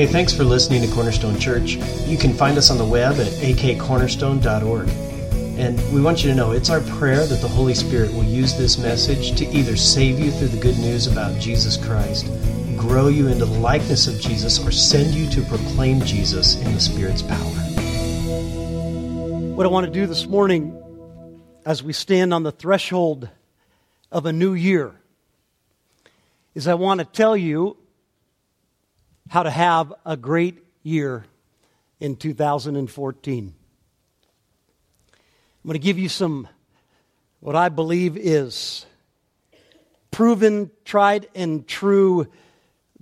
Hey, thanks for listening to Cornerstone Church. You can find us on the web at akcornerstone.org. And we want you to know it's our prayer that the Holy Spirit will use this message to either save you through the good news about Jesus Christ, grow you into the likeness of Jesus, or send you to proclaim Jesus in the Spirit's power. What I want to do this morning as we stand on the threshold of a new year is I want to tell you how to have a great year in 2014. I'm going to give you some, what I believe is proven, tried, and true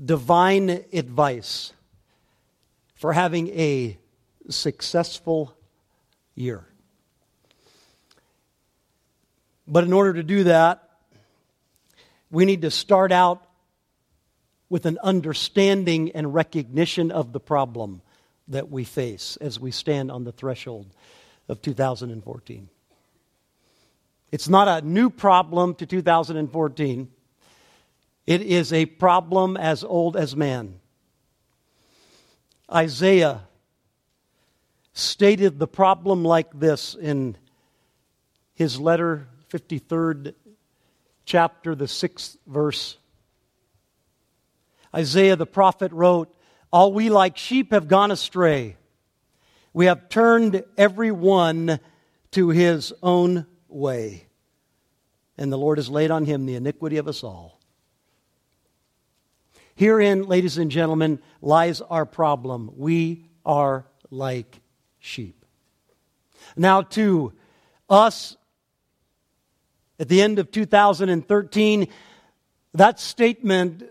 divine advice for having a successful year. But in order to do that, we need to start out with an understanding and recognition of the problem that we face as we stand on the threshold of 2014. It's not a new problem to 2014. It is a problem as old as man. Isaiah stated the problem like this in his letter, 53rd chapter, the sixth verse. Isaiah the prophet wrote, All we like sheep have gone astray. We have turned every one to his own way. And the Lord has laid on him the iniquity of us all. Herein, ladies and gentlemen, lies our problem. We are like sheep. Now, to us, at the end of 2013, that statement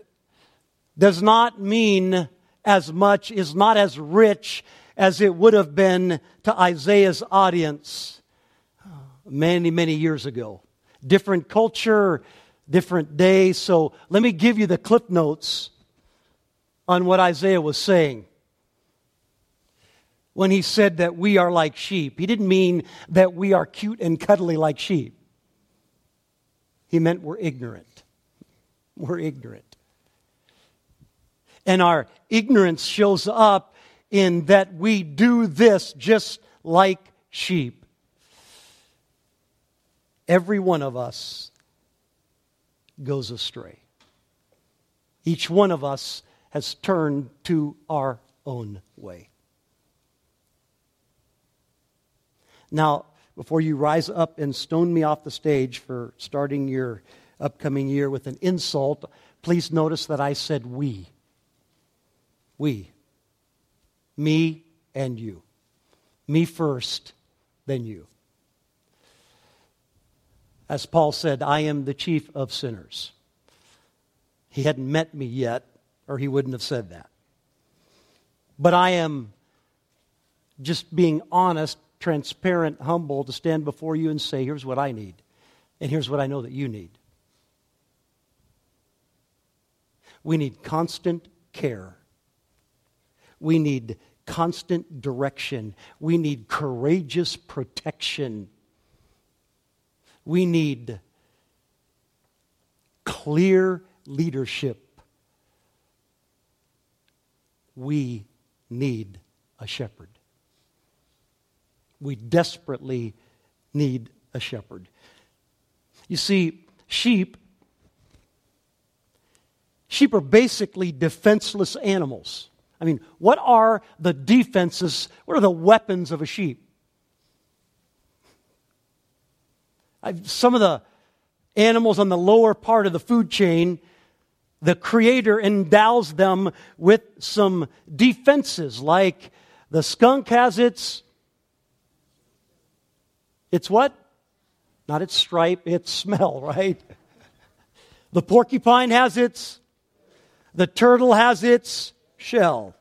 does not mean as much, is not as rich as it would have been to Isaiah's audience uh, many, many years ago. Different culture, different day. So let me give you the Cliff notes on what Isaiah was saying when he said that we are like sheep. He didn't mean that we are cute and cuddly like sheep, he meant we're ignorant. We're ignorant. And our ignorance shows up in that we do this just like sheep. Every one of us goes astray. Each one of us has turned to our own way. Now, before you rise up and stone me off the stage for starting your upcoming year with an insult, please notice that I said we. We. Me and you. Me first, then you. As Paul said, I am the chief of sinners. He hadn't met me yet, or he wouldn't have said that. But I am just being honest, transparent, humble to stand before you and say, here's what I need, and here's what I know that you need. We need constant care. We need constant direction. We need courageous protection. We need clear leadership we need a shepherd. We desperately need a shepherd. You see, sheep sheep are basically defenseless animals. I mean, what are the defenses? What are the weapons of a sheep? I've, some of the animals on the lower part of the food chain the Creator endows them with some defenses, like the skunk has its. It's what? Not its stripe, its smell, right? The porcupine has its. The turtle has its shell.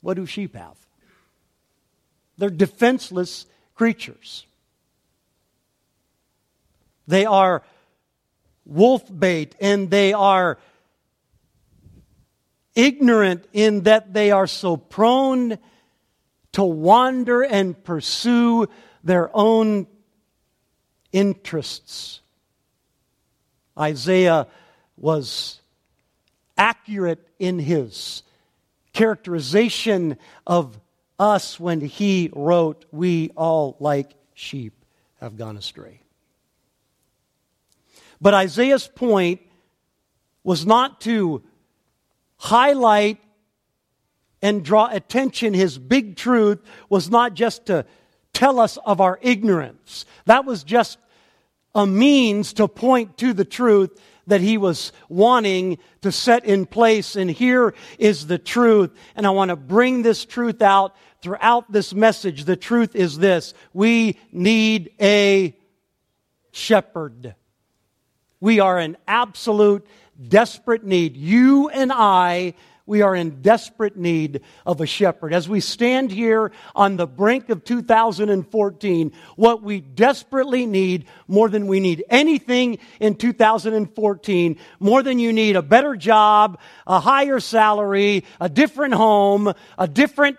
What do sheep have? They're defenseless creatures. They are wolf bait and they are ignorant in that they are so prone to wander and pursue their own interests. Isaiah was accurate in his characterization of us when he wrote, We all like sheep have gone astray. But Isaiah's point was not to highlight and draw attention. His big truth was not just to tell us of our ignorance. That was just a means to point to the truth that he was wanting to set in place. And here is the truth. And I want to bring this truth out throughout this message. The truth is this. We need a shepherd. We are in absolute desperate need. You and I we are in desperate need of a shepherd. As we stand here on the brink of 2014, what we desperately need, more than we need anything in 2014, more than you need a better job, a higher salary, a different home, a different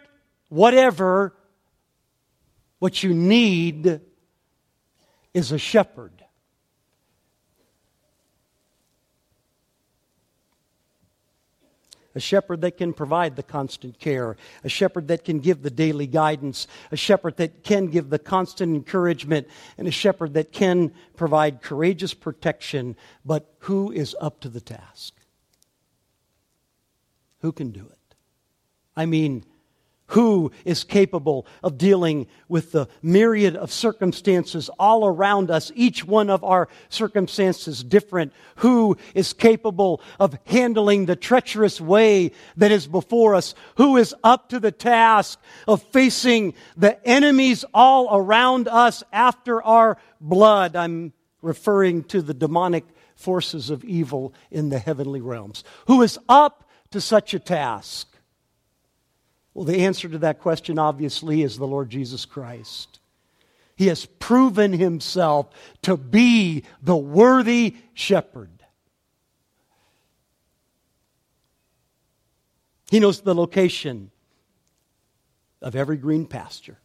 whatever, what you need is a shepherd. A shepherd that can provide the constant care, a shepherd that can give the daily guidance, a shepherd that can give the constant encouragement, and a shepherd that can provide courageous protection. But who is up to the task? Who can do it? I mean, who is capable of dealing with the myriad of circumstances all around us, each one of our circumstances different? Who is capable of handling the treacherous way that is before us? Who is up to the task of facing the enemies all around us after our blood? I'm referring to the demonic forces of evil in the heavenly realms. Who is up to such a task? Well, the answer to that question, obviously, is the Lord Jesus Christ. He has proven himself to be the worthy shepherd. He knows the location of every green pasture.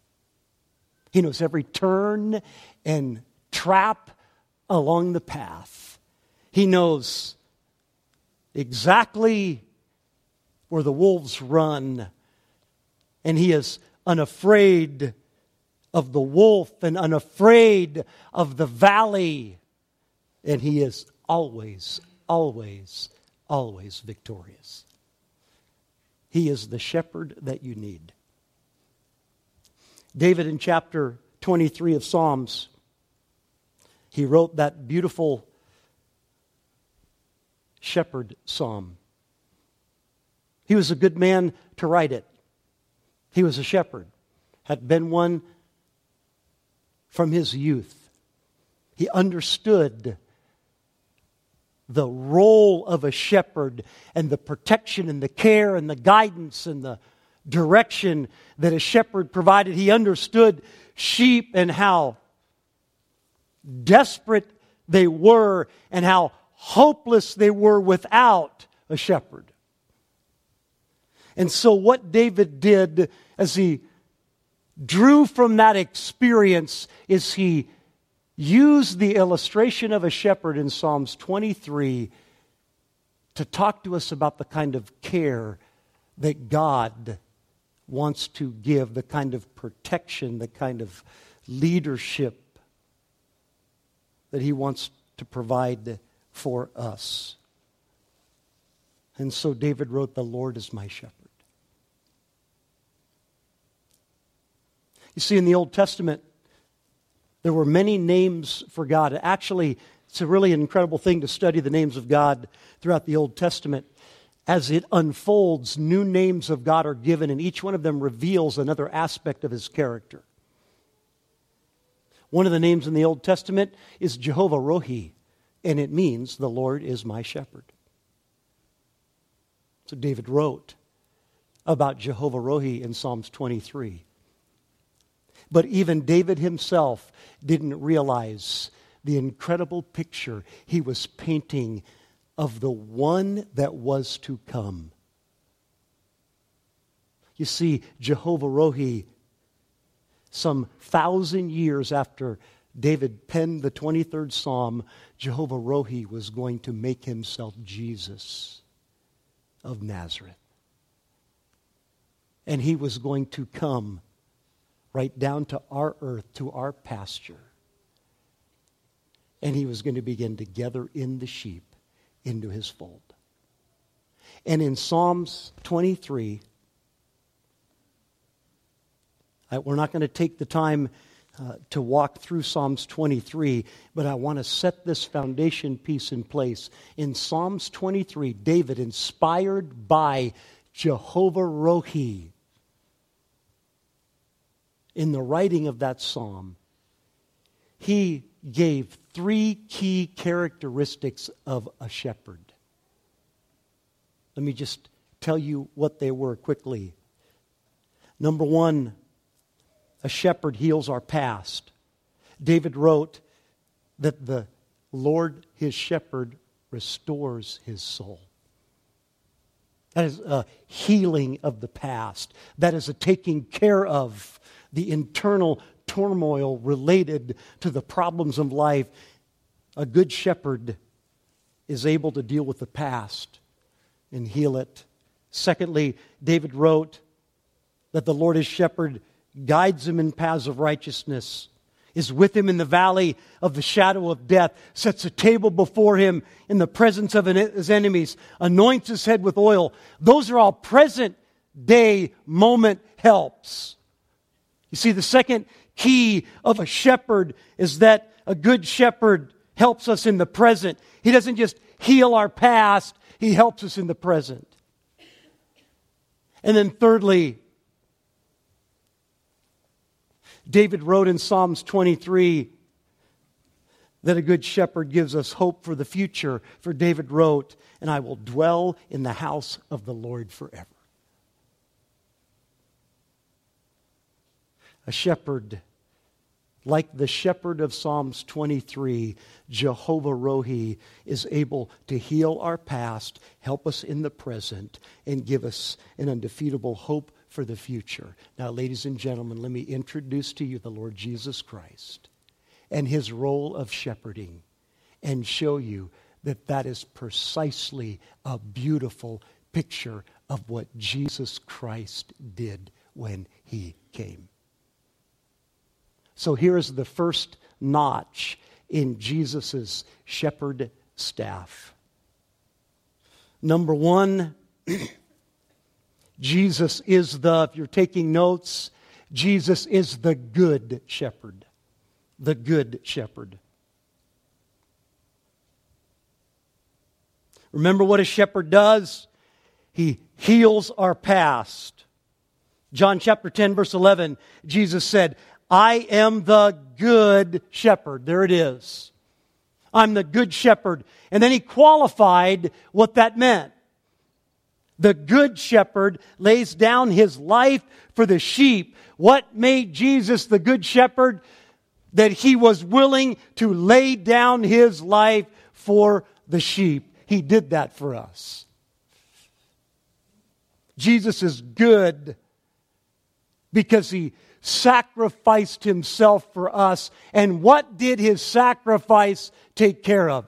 He knows every turn and trap along the path. He knows exactly where the wolves run and he is unafraid of the wolf and unafraid of the valley. And he is always, always, always victorious. He is the shepherd that you need. David, in chapter 23 of Psalms, he wrote that beautiful shepherd psalm. He was a good man to write it. He was a shepherd, had been one from his youth. He understood the role of a shepherd and the protection and the care and the guidance and the direction that a shepherd provided. He understood sheep and how desperate they were and how hopeless they were without a shepherd. And so, what David did as he drew from that experience is he used the illustration of a shepherd in Psalms 23 to talk to us about the kind of care that God wants to give, the kind of protection, the kind of leadership that he wants to provide for us. And so David wrote, The Lord is my shepherd. You see, in the Old Testament, there were many names for God. Actually, it's a really incredible thing to study the names of God throughout the Old Testament. As it unfolds, new names of God are given, and each one of them reveals another aspect of his character. One of the names in the Old Testament is Jehovah Rohi, and it means the Lord is my shepherd. So David wrote about Jehovah Rohi in Psalms 23. But even David himself didn't realize the incredible picture he was painting of the one that was to come. You see, Jehovah Rohi, some thousand years after David penned the 23rd Psalm, Jehovah Rohi was going to make himself Jesus of Nazareth. And he was going to come right down to our earth, to our pasture. And he was going to begin to gather in the sheep into his fold. And in Psalms 23, we're not going to take the time uh, to walk through Psalms 23, but I want to set this foundation piece in place. In Psalms 23, David, inspired by Jehovah Rohi, in the writing of that psalm, he gave three key characteristics of a shepherd. Let me just tell you what they were quickly. Number one, a shepherd heals our past. David wrote that the Lord, his shepherd, restores his soul. That is a healing of the past. That is a taking care of the internal turmoil related to the problems of life. A good shepherd is able to deal with the past and heal it. Secondly, David wrote that the Lord, his shepherd, guides him in paths of righteousness, is with him in the valley of the shadow of death, sets a table before him in the presence of his enemies, anoints his head with oil. Those are all present day moment helps. You see, the second key of a shepherd is that a good shepherd helps us in the present. He doesn't just heal our past, he helps us in the present. And then, thirdly, David wrote in Psalms 23 that a good shepherd gives us hope for the future. For David wrote, And I will dwell in the house of the Lord forever. A shepherd, like the shepherd of Psalms 23, Jehovah Rohi, is able to heal our past, help us in the present, and give us an undefeatable hope for the future. Now, ladies and gentlemen, let me introduce to you the Lord Jesus Christ and his role of shepherding and show you that that is precisely a beautiful picture of what Jesus Christ did when he came. So here is the first notch in Jesus' shepherd staff. Number one, Jesus is the, if you're taking notes, Jesus is the good shepherd. The good shepherd. Remember what a shepherd does? He heals our past. John chapter 10, verse 11, Jesus said, I am the good shepherd. There it is. I'm the good shepherd. And then he qualified what that meant the good shepherd lays down his life for the sheep. What made Jesus the good shepherd? That he was willing to lay down his life for the sheep. He did that for us. Jesus is good because he sacrificed himself for us. And what did his sacrifice take care of?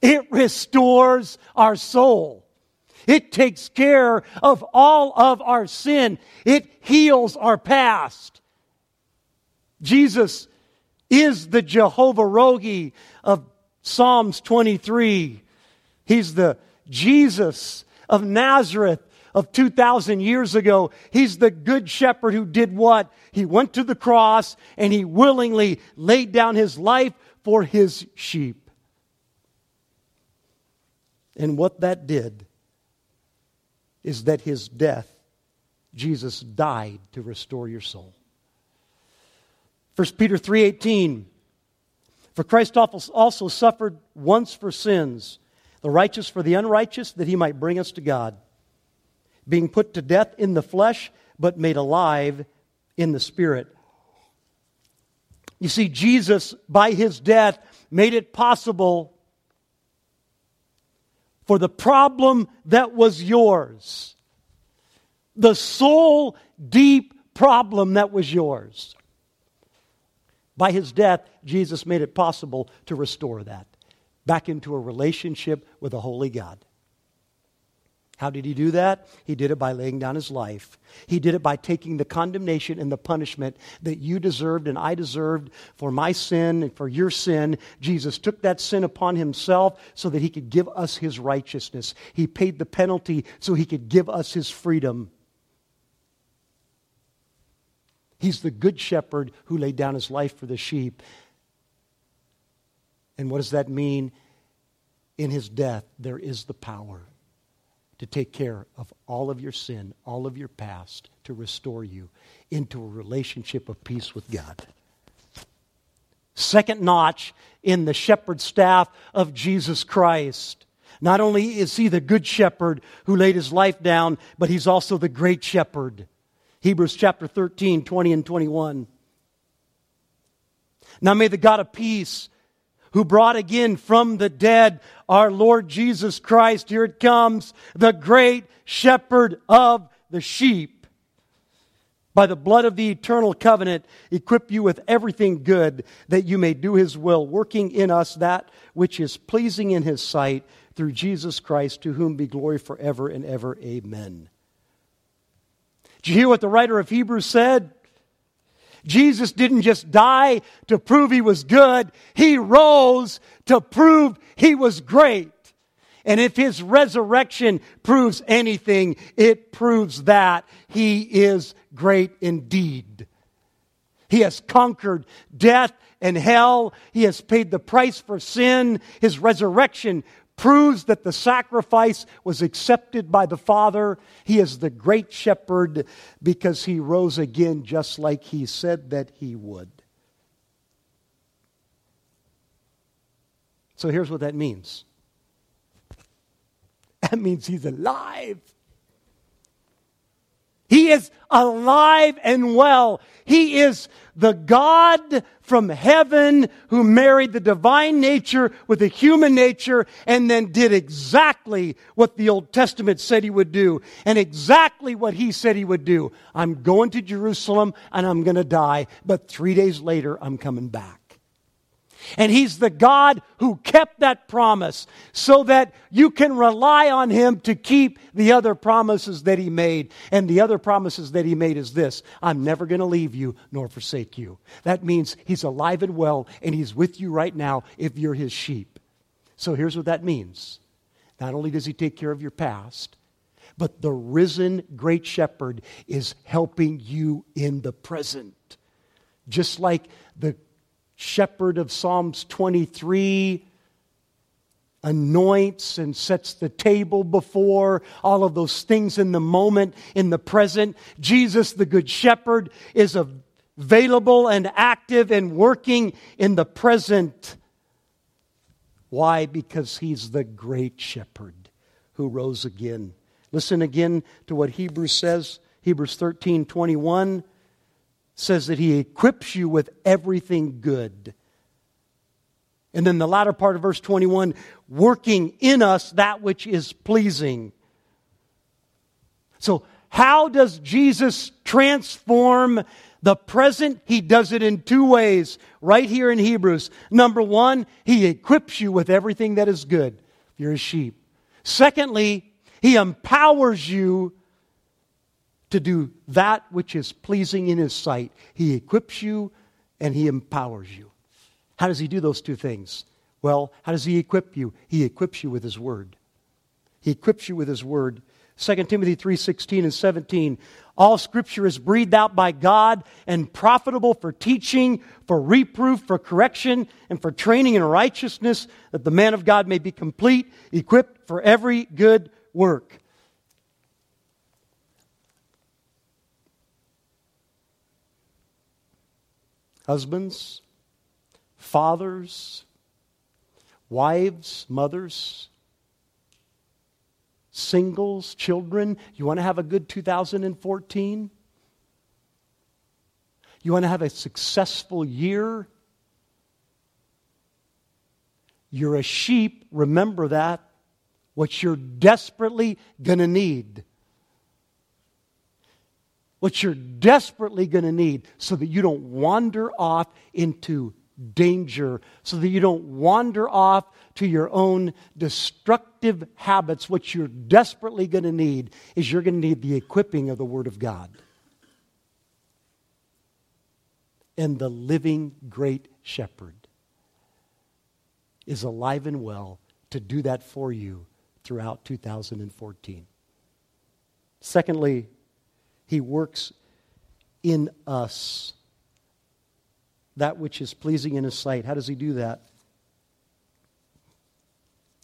It restores our soul. It takes care of all of our sin. It heals our past. Jesus is the Jehovah Rohi of Psalms 23. He's the Jesus of Nazareth of 2,000 years ago. He's the good shepherd who did what? He went to the cross and he willingly laid down his life for his sheep. And what that did is that his death, Jesus died to restore your soul. 1 Peter 3:18 For Christ also suffered once for sins, the righteous for the unrighteous, that he might bring us to God, being put to death in the flesh, but made alive in the spirit. You see, Jesus, by his death, made it possible for the problem that was yours. The soul deep problem that was yours. By his death, Jesus made it possible to restore that back into a relationship with a holy God. How did he do that? He did it by laying down his life. He did it by taking the condemnation and the punishment that you deserved and I deserved for my sin and for your sin. Jesus took that sin upon himself so that he could give us his righteousness. He paid the penalty so he could give us his freedom. He's the good shepherd who laid down his life for the sheep. And what does that mean? In his death, there is the power to take care of all of your sin, all of your past, to restore you into a relationship of peace with God. Second notch in the shepherd staff of Jesus Christ. Not only is he the good shepherd who laid his life down, but he's also the great shepherd. Hebrews chapter 13, 20 and 21. Now may the God of peace who brought again from the dead our Lord Jesus Christ. Here it comes, the great shepherd of the sheep. By the blood of the eternal covenant, equip you with everything good that you may do his will, working in us that which is pleasing in his sight through Jesus Christ, to whom be glory forever and ever. Amen. Did you hear what the writer of Hebrews said? Jesus didn't just die to prove he was good, he rose to prove he was great. And if his resurrection proves anything, it proves that he is great indeed. He has conquered death and hell. He has paid the price for sin. His resurrection proves that the sacrifice was accepted by the Father. He is the great shepherd because he rose again just like he said that he would. So here's what that means that means he's alive. He is alive and well. He is the God from heaven who married the divine nature with the human nature and then did exactly what the Old Testament said he would do and exactly what he said he would do. I'm going to Jerusalem and I'm going to die, but three days later I'm coming back. And He's the God who kept that promise so that you can rely on Him to keep the other promises that He made. And the other promises that He made is this I'm never going to leave you nor forsake you. That means He's alive and well, and He's with you right now if you're His sheep. So here's what that means not only does He take care of your past, but the risen great shepherd is helping you in the present. Just like the shepherd of Psalms 23 anoints and sets the table before, all of those things in the moment, in the present. Jesus, the Good Shepherd, is available and active and working in the present. Why? Because he's the great shepherd who rose again. Listen again to what Hebrews says, Hebrews 13 21 says that he equips you with everything good. And then the latter part of verse 21 working in us that which is pleasing. So, how does Jesus transform the present? He does it in two ways, right here in Hebrews. Number one, he equips you with everything that is good. You're a sheep. Secondly, he empowers you to do that which is pleasing in His sight. He equips you and He empowers you. How does He do those two things? Well, how does He equip you? He equips you with His Word. He equips you with His Word. 2 Timothy 3:16 and 17 all scripture is breathed out by God and profitable for teaching for reproof for correction and for training in righteousness that the man of God may be complete equipped for every good work husbands, fathers, wives, mothers, singles, children. You want to have a good 2014? You want to have a successful year? You're a sheep, remember that. What you're desperately going to need what you're desperately going to need so that you don't wander off into danger so that you don't wander off to your own destructive habits. What you're desperately going to need is you're going to need the equipping of the Word of God. And the living great shepherd is alive and well to do that for you throughout 2014. Secondly, he works in us that which is pleasing in his sight. How does he do that?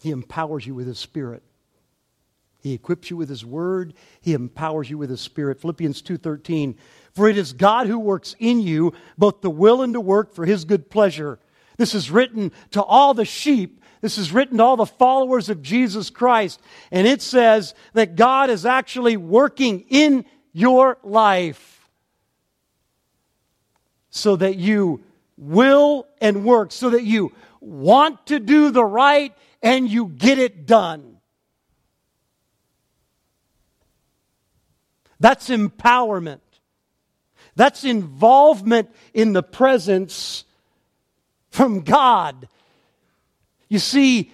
He empowers you with his spirit. He equips you with his word, he empowers you with his spirit. Philippians 2:13 For it is God who works in you both the will and to work for his good pleasure. This is written to all the sheep. This is written to all the followers of Jesus Christ. And it says that God is actually working in your life so that you will and work, so that you want to do the right and you get it done. That's empowerment. That's involvement in the presence from God. You see,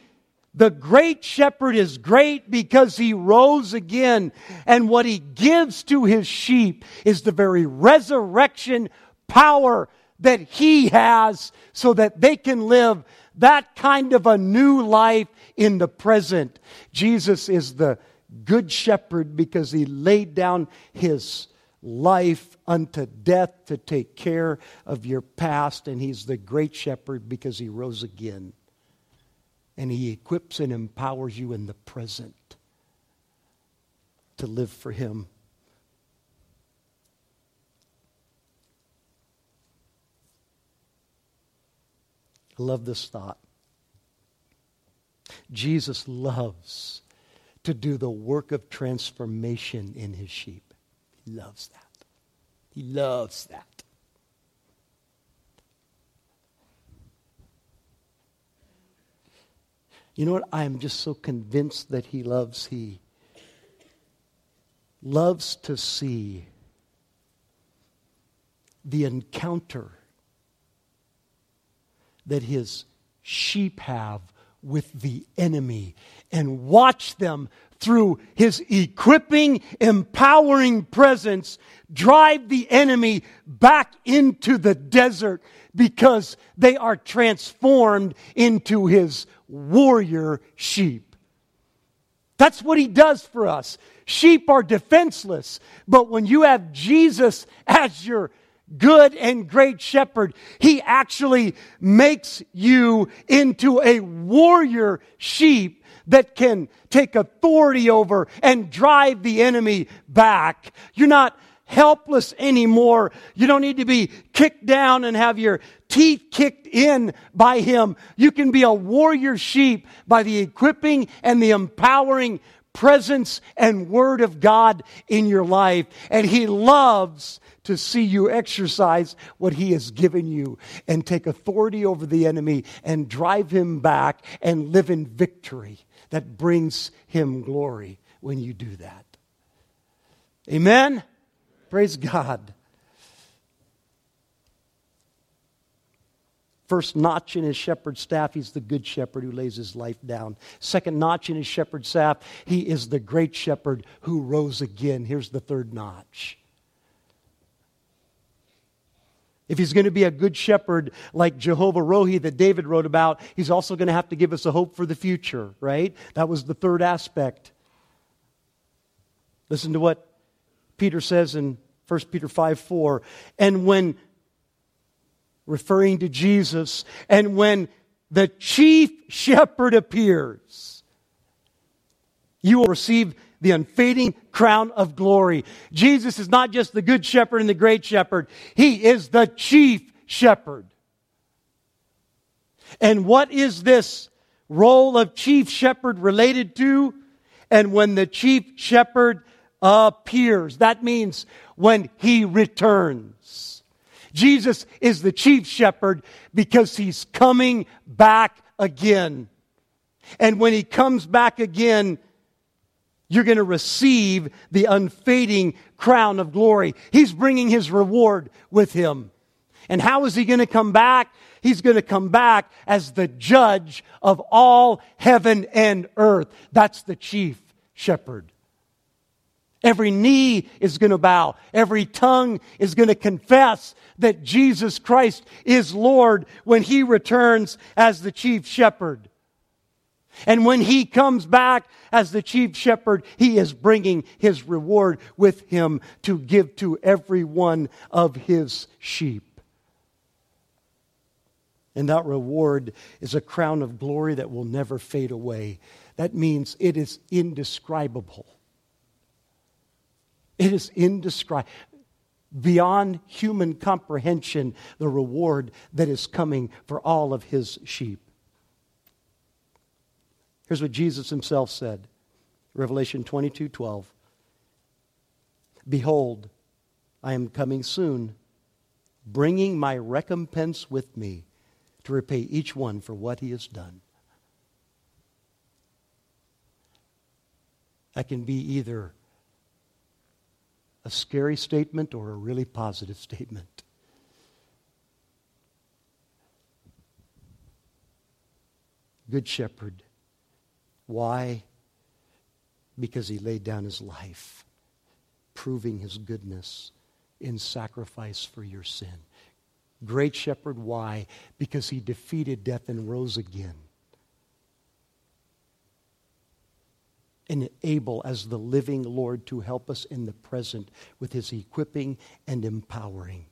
the great shepherd is great because he rose again. And what he gives to his sheep is the very resurrection power that he has so that they can live that kind of a new life in the present. Jesus is the good shepherd because he laid down his life unto death to take care of your past, and he's the great shepherd because he rose again. And he equips and empowers you in the present to live for him. I love this thought. Jesus loves to do the work of transformation in his sheep. He loves that. He loves that. You know what? I am just so convinced that he loves. He loves to see the encounter that his sheep have with the enemy and watch them through his equipping, empowering presence drive the enemy back into the desert because they are transformed into his warrior sheep. That's what he does for us. Sheep are defenseless, but when you have Jesus as your good and great shepherd. He actually makes you into a warrior sheep that can take authority over and drive the enemy back. You're not helpless anymore. You don't need to be kicked down and have your teeth kicked in by him. You can be a warrior sheep by the equipping and the empowering presence and word of God in your life. And he loves to see you exercise what He has given you and take authority over the enemy and drive him back and live in victory that brings Him glory when you do that. Amen? Praise God. First notch in his shepherd's staff, he's the good shepherd who lays his life down. Second notch in his shepherd's staff, he is the great shepherd who rose again. Here's the third notch. If he's going to be a good shepherd like Jehovah Rohi that David wrote about, he's also going to have to give us a hope for the future, right? That was the third aspect. Listen to what Peter says in 1 Peter 5 4. And when, referring to Jesus, and when the chief shepherd appears, you will receive the unfading crown of glory. Jesus is not just the good shepherd and the great shepherd, he is the chief shepherd. And what is this role of chief shepherd related to? And when the chief shepherd appears, that means when he returns. Jesus is the chief shepherd because he's coming back again. And when he comes back again, you're going to receive the unfading crown of glory. He's bringing his reward with him. And how is he going to come back? He's going to come back as the judge of all heaven and earth. That's the chief shepherd. Every knee is going to bow. Every tongue is going to confess that Jesus Christ is Lord when he returns as the chief shepherd. And when he comes back as the chief shepherd, he is bringing his reward with him to give to every one of his sheep. And that reward is a crown of glory that will never fade away. That means it is indescribable. It is indescribable. Beyond human comprehension, the reward that is coming for all of his sheep. Here's what Jesus himself said Revelation 22 12. Behold, I am coming soon, bringing my recompense with me to repay each one for what he has done. That can be either a scary statement or a really positive statement. Good shepherd why? Because he laid down his life, proving his goodness in sacrifice for your sin. Great shepherd, why? Because he defeated death and rose again. And able as the living Lord to help us in the present with his equipping and empowering.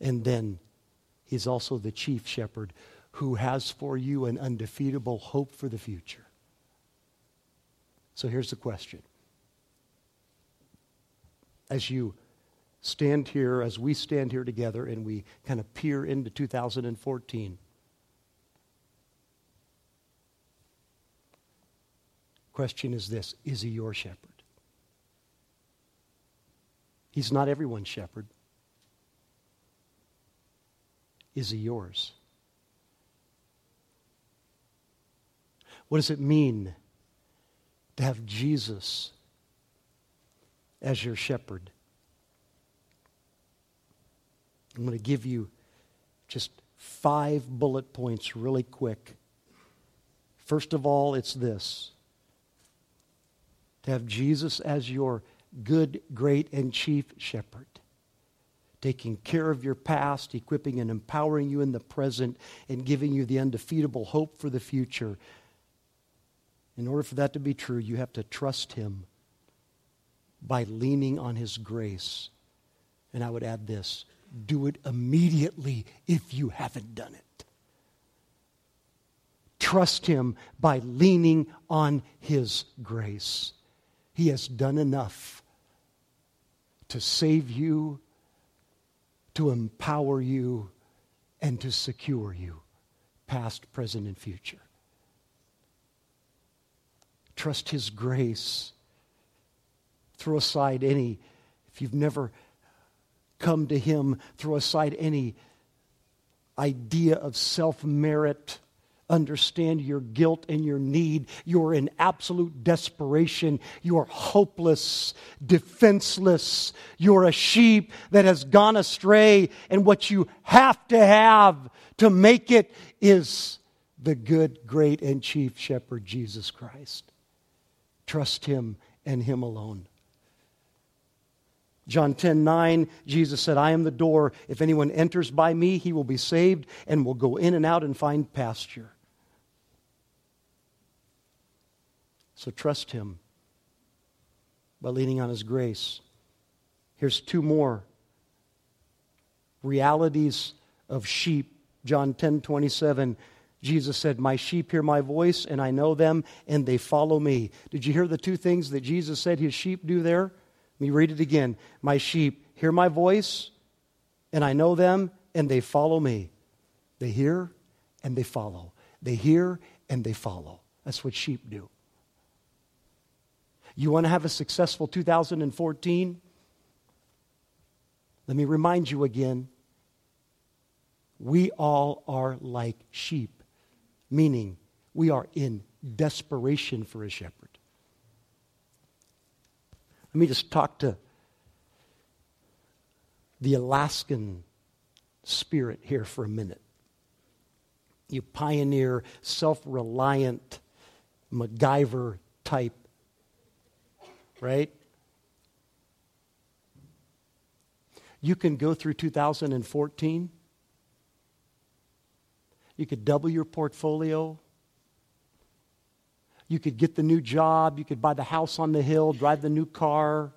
And then he's also the chief shepherd who has for you an undefeatable hope for the future. So here's the question. As you stand here, as we stand here together and we kind of peer into 2014, question is this Is he your shepherd? He's not everyone's shepherd. Is he yours? What does it mean to have Jesus as your shepherd. I'm going to give you just five bullet points really quick. First of all, it's this to have Jesus as your good, great, and chief shepherd, taking care of your past, equipping and empowering you in the present, and giving you the undefeatable hope for the future in order for that to be true, you have to trust Him by leaning on His grace. And I would add this do it immediately if you haven't done it. Trust Him by leaning on His grace. He has done enough to save you, to empower you, and to secure you, past, present, and future. Trust His grace. Throw aside any, if you've never come to Him, throw aside any idea of self merit. Understand your guilt and your need. You're in absolute desperation. You're hopeless, defenseless. You're a sheep that has gone astray. And what you have to have to make it is the good, great, and chief shepherd, Jesus Christ. Trust him and him alone. John 10 9, Jesus said, I am the door. If anyone enters by me, he will be saved and will go in and out and find pasture. So trust him by leaning on his grace. Here's two more realities of sheep. John 10 27. Jesus said, My sheep hear my voice, and I know them, and they follow me. Did you hear the two things that Jesus said his sheep do there? Let me read it again. My sheep hear my voice, and I know them, and they follow me. They hear and they follow. They hear and they follow. That's what sheep do. You want to have a successful 2014? Let me remind you again we all are like sheep meaning we are in desperation for a shepherd. Let me just talk to the Alaskan spirit here for a minute. You pioneer, self reliant, MacGyver type, right? You can go through 2014. You could double your portfolio. You could get the new job. You could buy the house on the hill, drive the new car,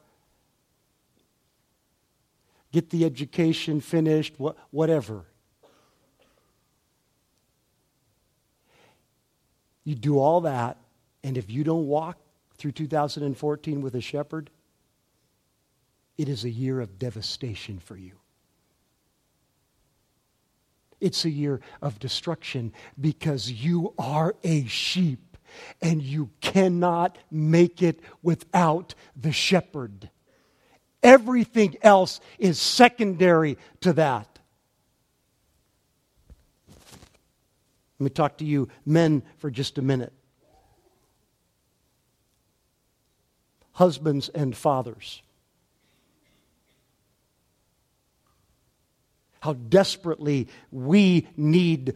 get the education finished, whatever. You do all that, and if you don't walk through 2014 with a shepherd, it is a year of devastation for you. It's a year of destruction because you are a sheep and you cannot make it without the shepherd. Everything else is secondary to that. Let me talk to you, men, for just a minute. Husbands and fathers. How desperately we need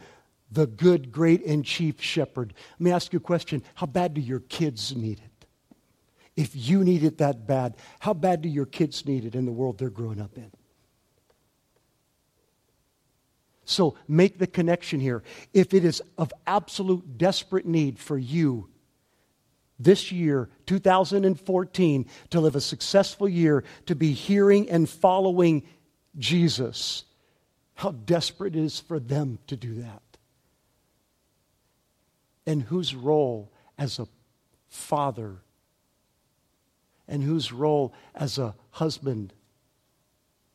the good, great, and chief shepherd. Let me ask you a question How bad do your kids need it? If you need it that bad, how bad do your kids need it in the world they're growing up in? So make the connection here. If it is of absolute desperate need for you this year, 2014, to live a successful year, to be hearing and following Jesus, how desperate it is for them to do that. And whose role as a father and whose role as a husband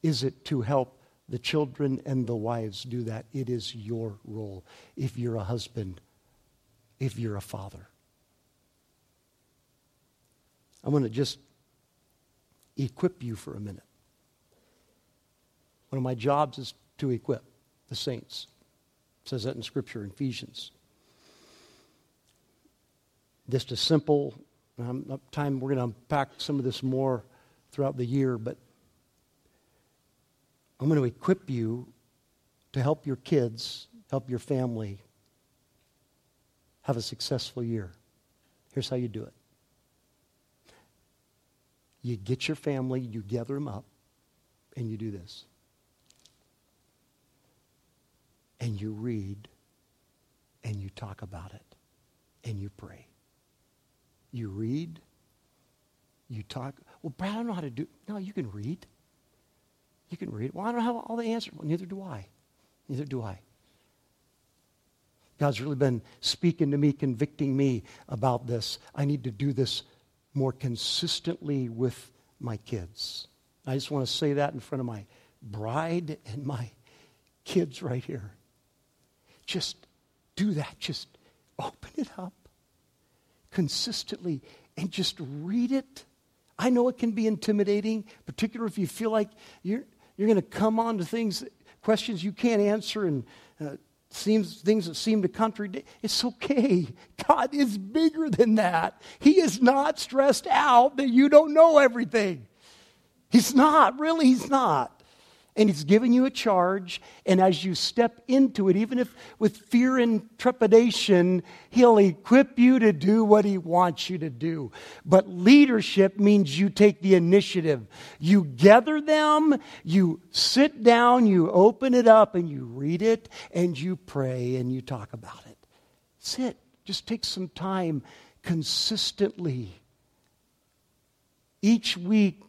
is it to help the children and the wives do that? It is your role if you're a husband, if you're a father. I'm going to just equip you for a minute. One of my jobs is to equip the saints. It says that in Scripture, in Ephesians. Just a simple um, time, we're going to unpack some of this more throughout the year, but I'm going to equip you to help your kids, help your family have a successful year. Here's how you do it you get your family, you gather them up, and you do this and you read and you talk about it and you pray. You read, you talk. Well, Brad, I don't know how to do. No, you can read. You can read. Well, I don't have all the answers. Well, neither do I. Neither do I. God's really been speaking to me, convicting me about this. I need to do this more consistently with my kids. I just want to say that in front of my bride and my kids right here. Just do that. Just open it up consistently and just read it. I know it can be intimidating, particularly if you feel like you're, you're going to come on to things, questions you can't answer, and uh, seems, things that seem to contradict. It's okay. God is bigger than that. He is not stressed out that you don't know everything. He's not, really, He's not and He's giving you a charge. And as you step into it, even if with fear and trepidation, He'll equip you to do what He wants you to do. But leadership means you take the initiative. You gather them, you sit down, you open it up, and you read it, and you pray, and you talk about it. Sit. Just take some time consistently. Each week,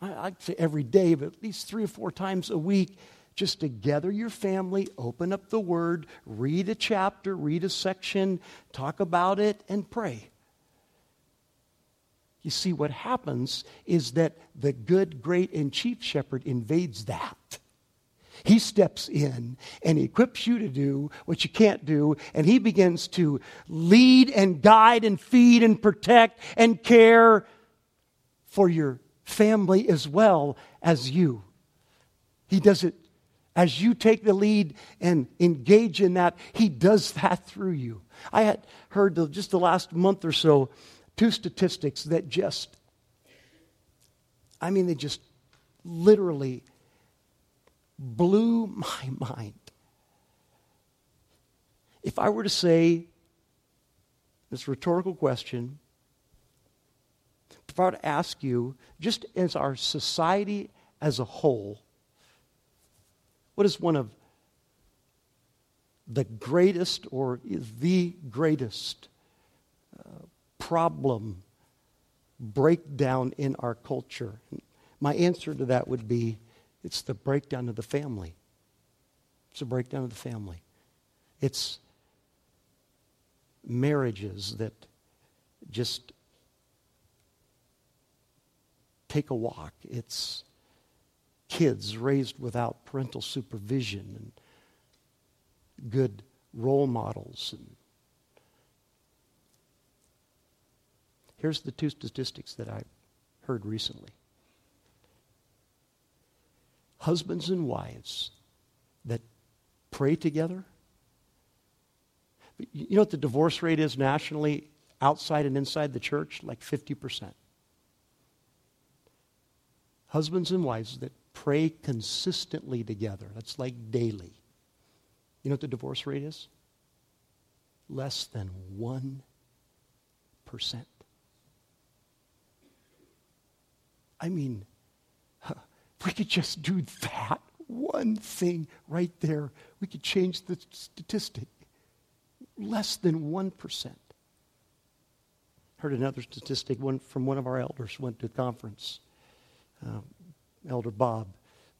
I'd say every day, but at least three or four times a week, just to gather your family, open up the Word, read a chapter, read a section, talk about it, and pray. You see, what happens is that the good, great, and chief shepherd invades that. He steps in and equips you to do what you can't do, and he begins to lead and guide and feed and protect and care for your family as well as you. He does it as you take the lead and engage in that, He does that through you. I had heard just the last month or so two statistics that just, I mean, they just literally blew my mind. If I were to say this rhetorical question, if I were to ask you, just as our society as a whole, what is one of the greatest or the greatest uh, problem breakdown in our culture? My answer to that would be it's the breakdown of the family. It's a breakdown of the family. It's marriages that just take a walk. It's kids raised without parental supervision and good role models. And here's the two statistics that I heard recently. Husbands and wives that pray together you know what the divorce rate is nationally, outside and inside the church? Like 50%. Husbands and wives that pray consistently together, that's like daily. You know what the divorce rate is? Less than 1%. I mean, we could just do that one thing right there, we could change the statistic less than 1%. Heard another statistic one from one of our elders went to a conference, uh, Elder Bob,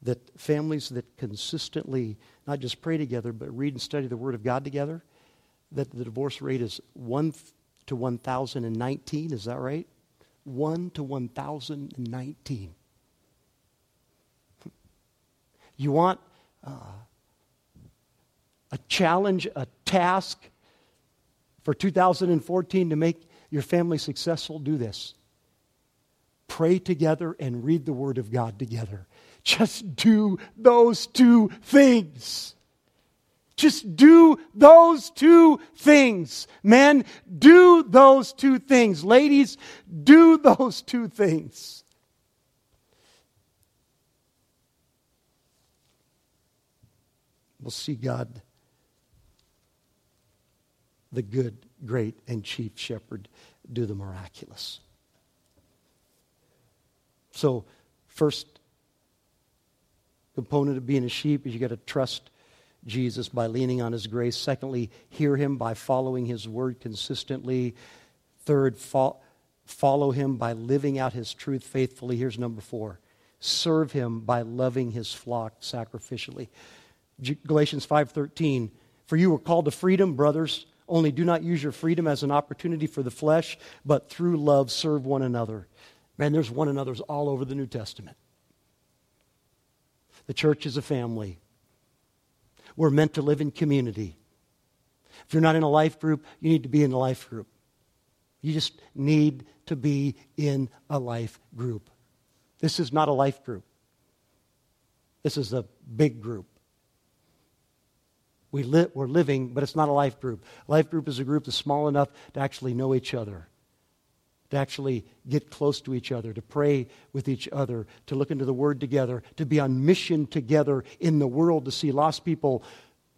that families that consistently not just pray together, but read and study the Word of God together, that the divorce rate is 1 to 1,019. Is that right? 1 to 1,019. You want uh, a challenge, a task for 2014 to make your family successful, do this. Pray together and read the Word of God together. Just do those two things. Just do those two things. Men, do those two things. Ladies, do those two things. We'll see God the good, great, and chief shepherd do the miraculous. So, first component of being a sheep is you got to trust Jesus by leaning on his grace. Secondly, hear him by following his word consistently. Third, fo- follow him by living out his truth faithfully. Here's number four serve him by loving his flock sacrificially. Galatians 5:13 For you were called to freedom, brothers. Only do not use your freedom as an opportunity for the flesh, but through love serve one another. Man, there's one another's all over the New Testament. The church is a family. We're meant to live in community. If you're not in a life group, you need to be in a life group. You just need to be in a life group. This is not a life group. This is a big group. We li- we're living, but it's not a life group. Life group is a group that's small enough to actually know each other, to actually get close to each other, to pray with each other, to look into the Word together, to be on mission together in the world to see lost people,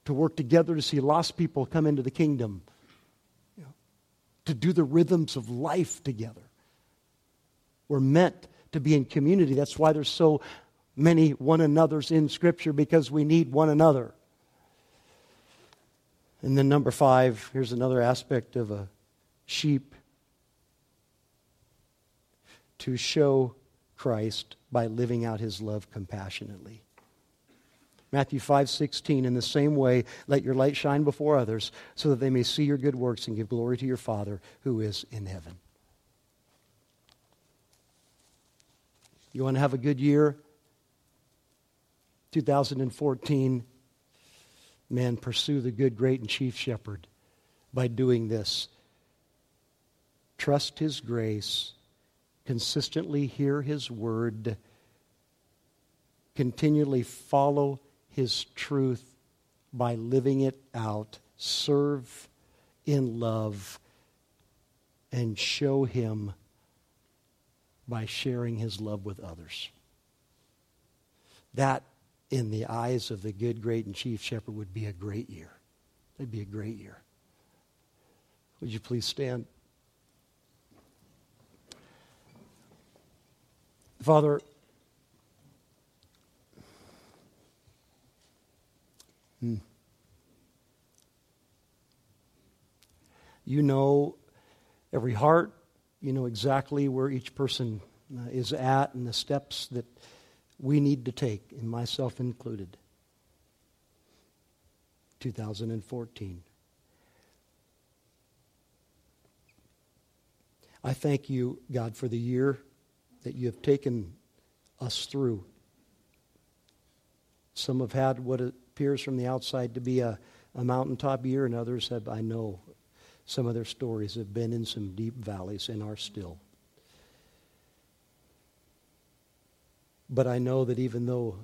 to work together to see lost people come into the kingdom, to do the rhythms of life together. We're meant to be in community. That's why there's so many one another's in Scripture because we need one another. And then, number five, here's another aspect of a sheep to show Christ by living out his love compassionately. Matthew 5 16, in the same way, let your light shine before others, so that they may see your good works and give glory to your Father who is in heaven. You want to have a good year? 2014 man, pursue the good, great, and chief shepherd by doing this. Trust his grace, consistently hear his word, continually follow his truth by living it out, serve in love, and show him by sharing his love with others. That in the eyes of the good, great, and chief shepherd would be a great year. It'd be a great year. Would you please stand? Father, hmm. you know every heart, you know exactly where each person uh, is at and the steps that we need to take, and myself included. 2014. I thank you, God, for the year that you have taken us through. Some have had what appears from the outside to be a, a mountaintop year, and others have, I know, some of their stories have been in some deep valleys and are still. But I know that even though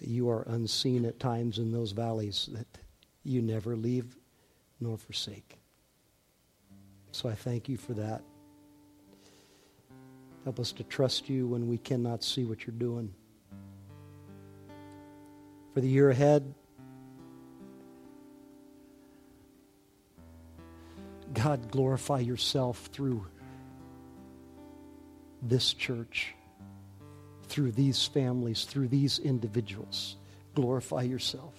you are unseen at times in those valleys, that you never leave nor forsake. So I thank you for that. Help us to trust you when we cannot see what you're doing. For the year ahead, God, glorify yourself through this church, through these families, through these individuals. Glorify yourself.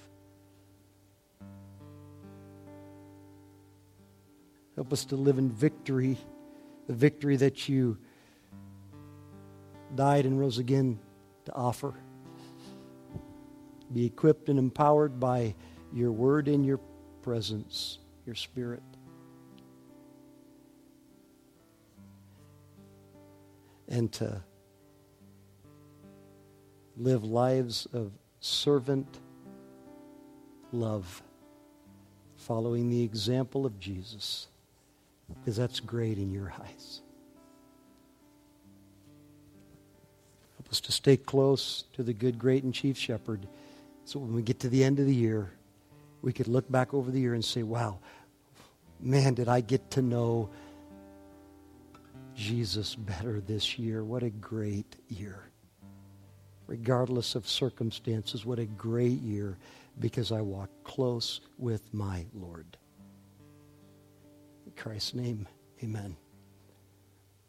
Help us to live in victory, the victory that you died and rose again to offer. Be equipped and empowered by your word and your presence, your spirit. And to live lives of servant love, following the example of Jesus, because that's great in your eyes. Help us to stay close to the good, great, and chief shepherd. So when we get to the end of the year, we could look back over the year and say, wow, man, did I get to know Jesus better this year? What a great year. Regardless of circumstances, what a great year because I walk close with my Lord. In Christ's name, amen.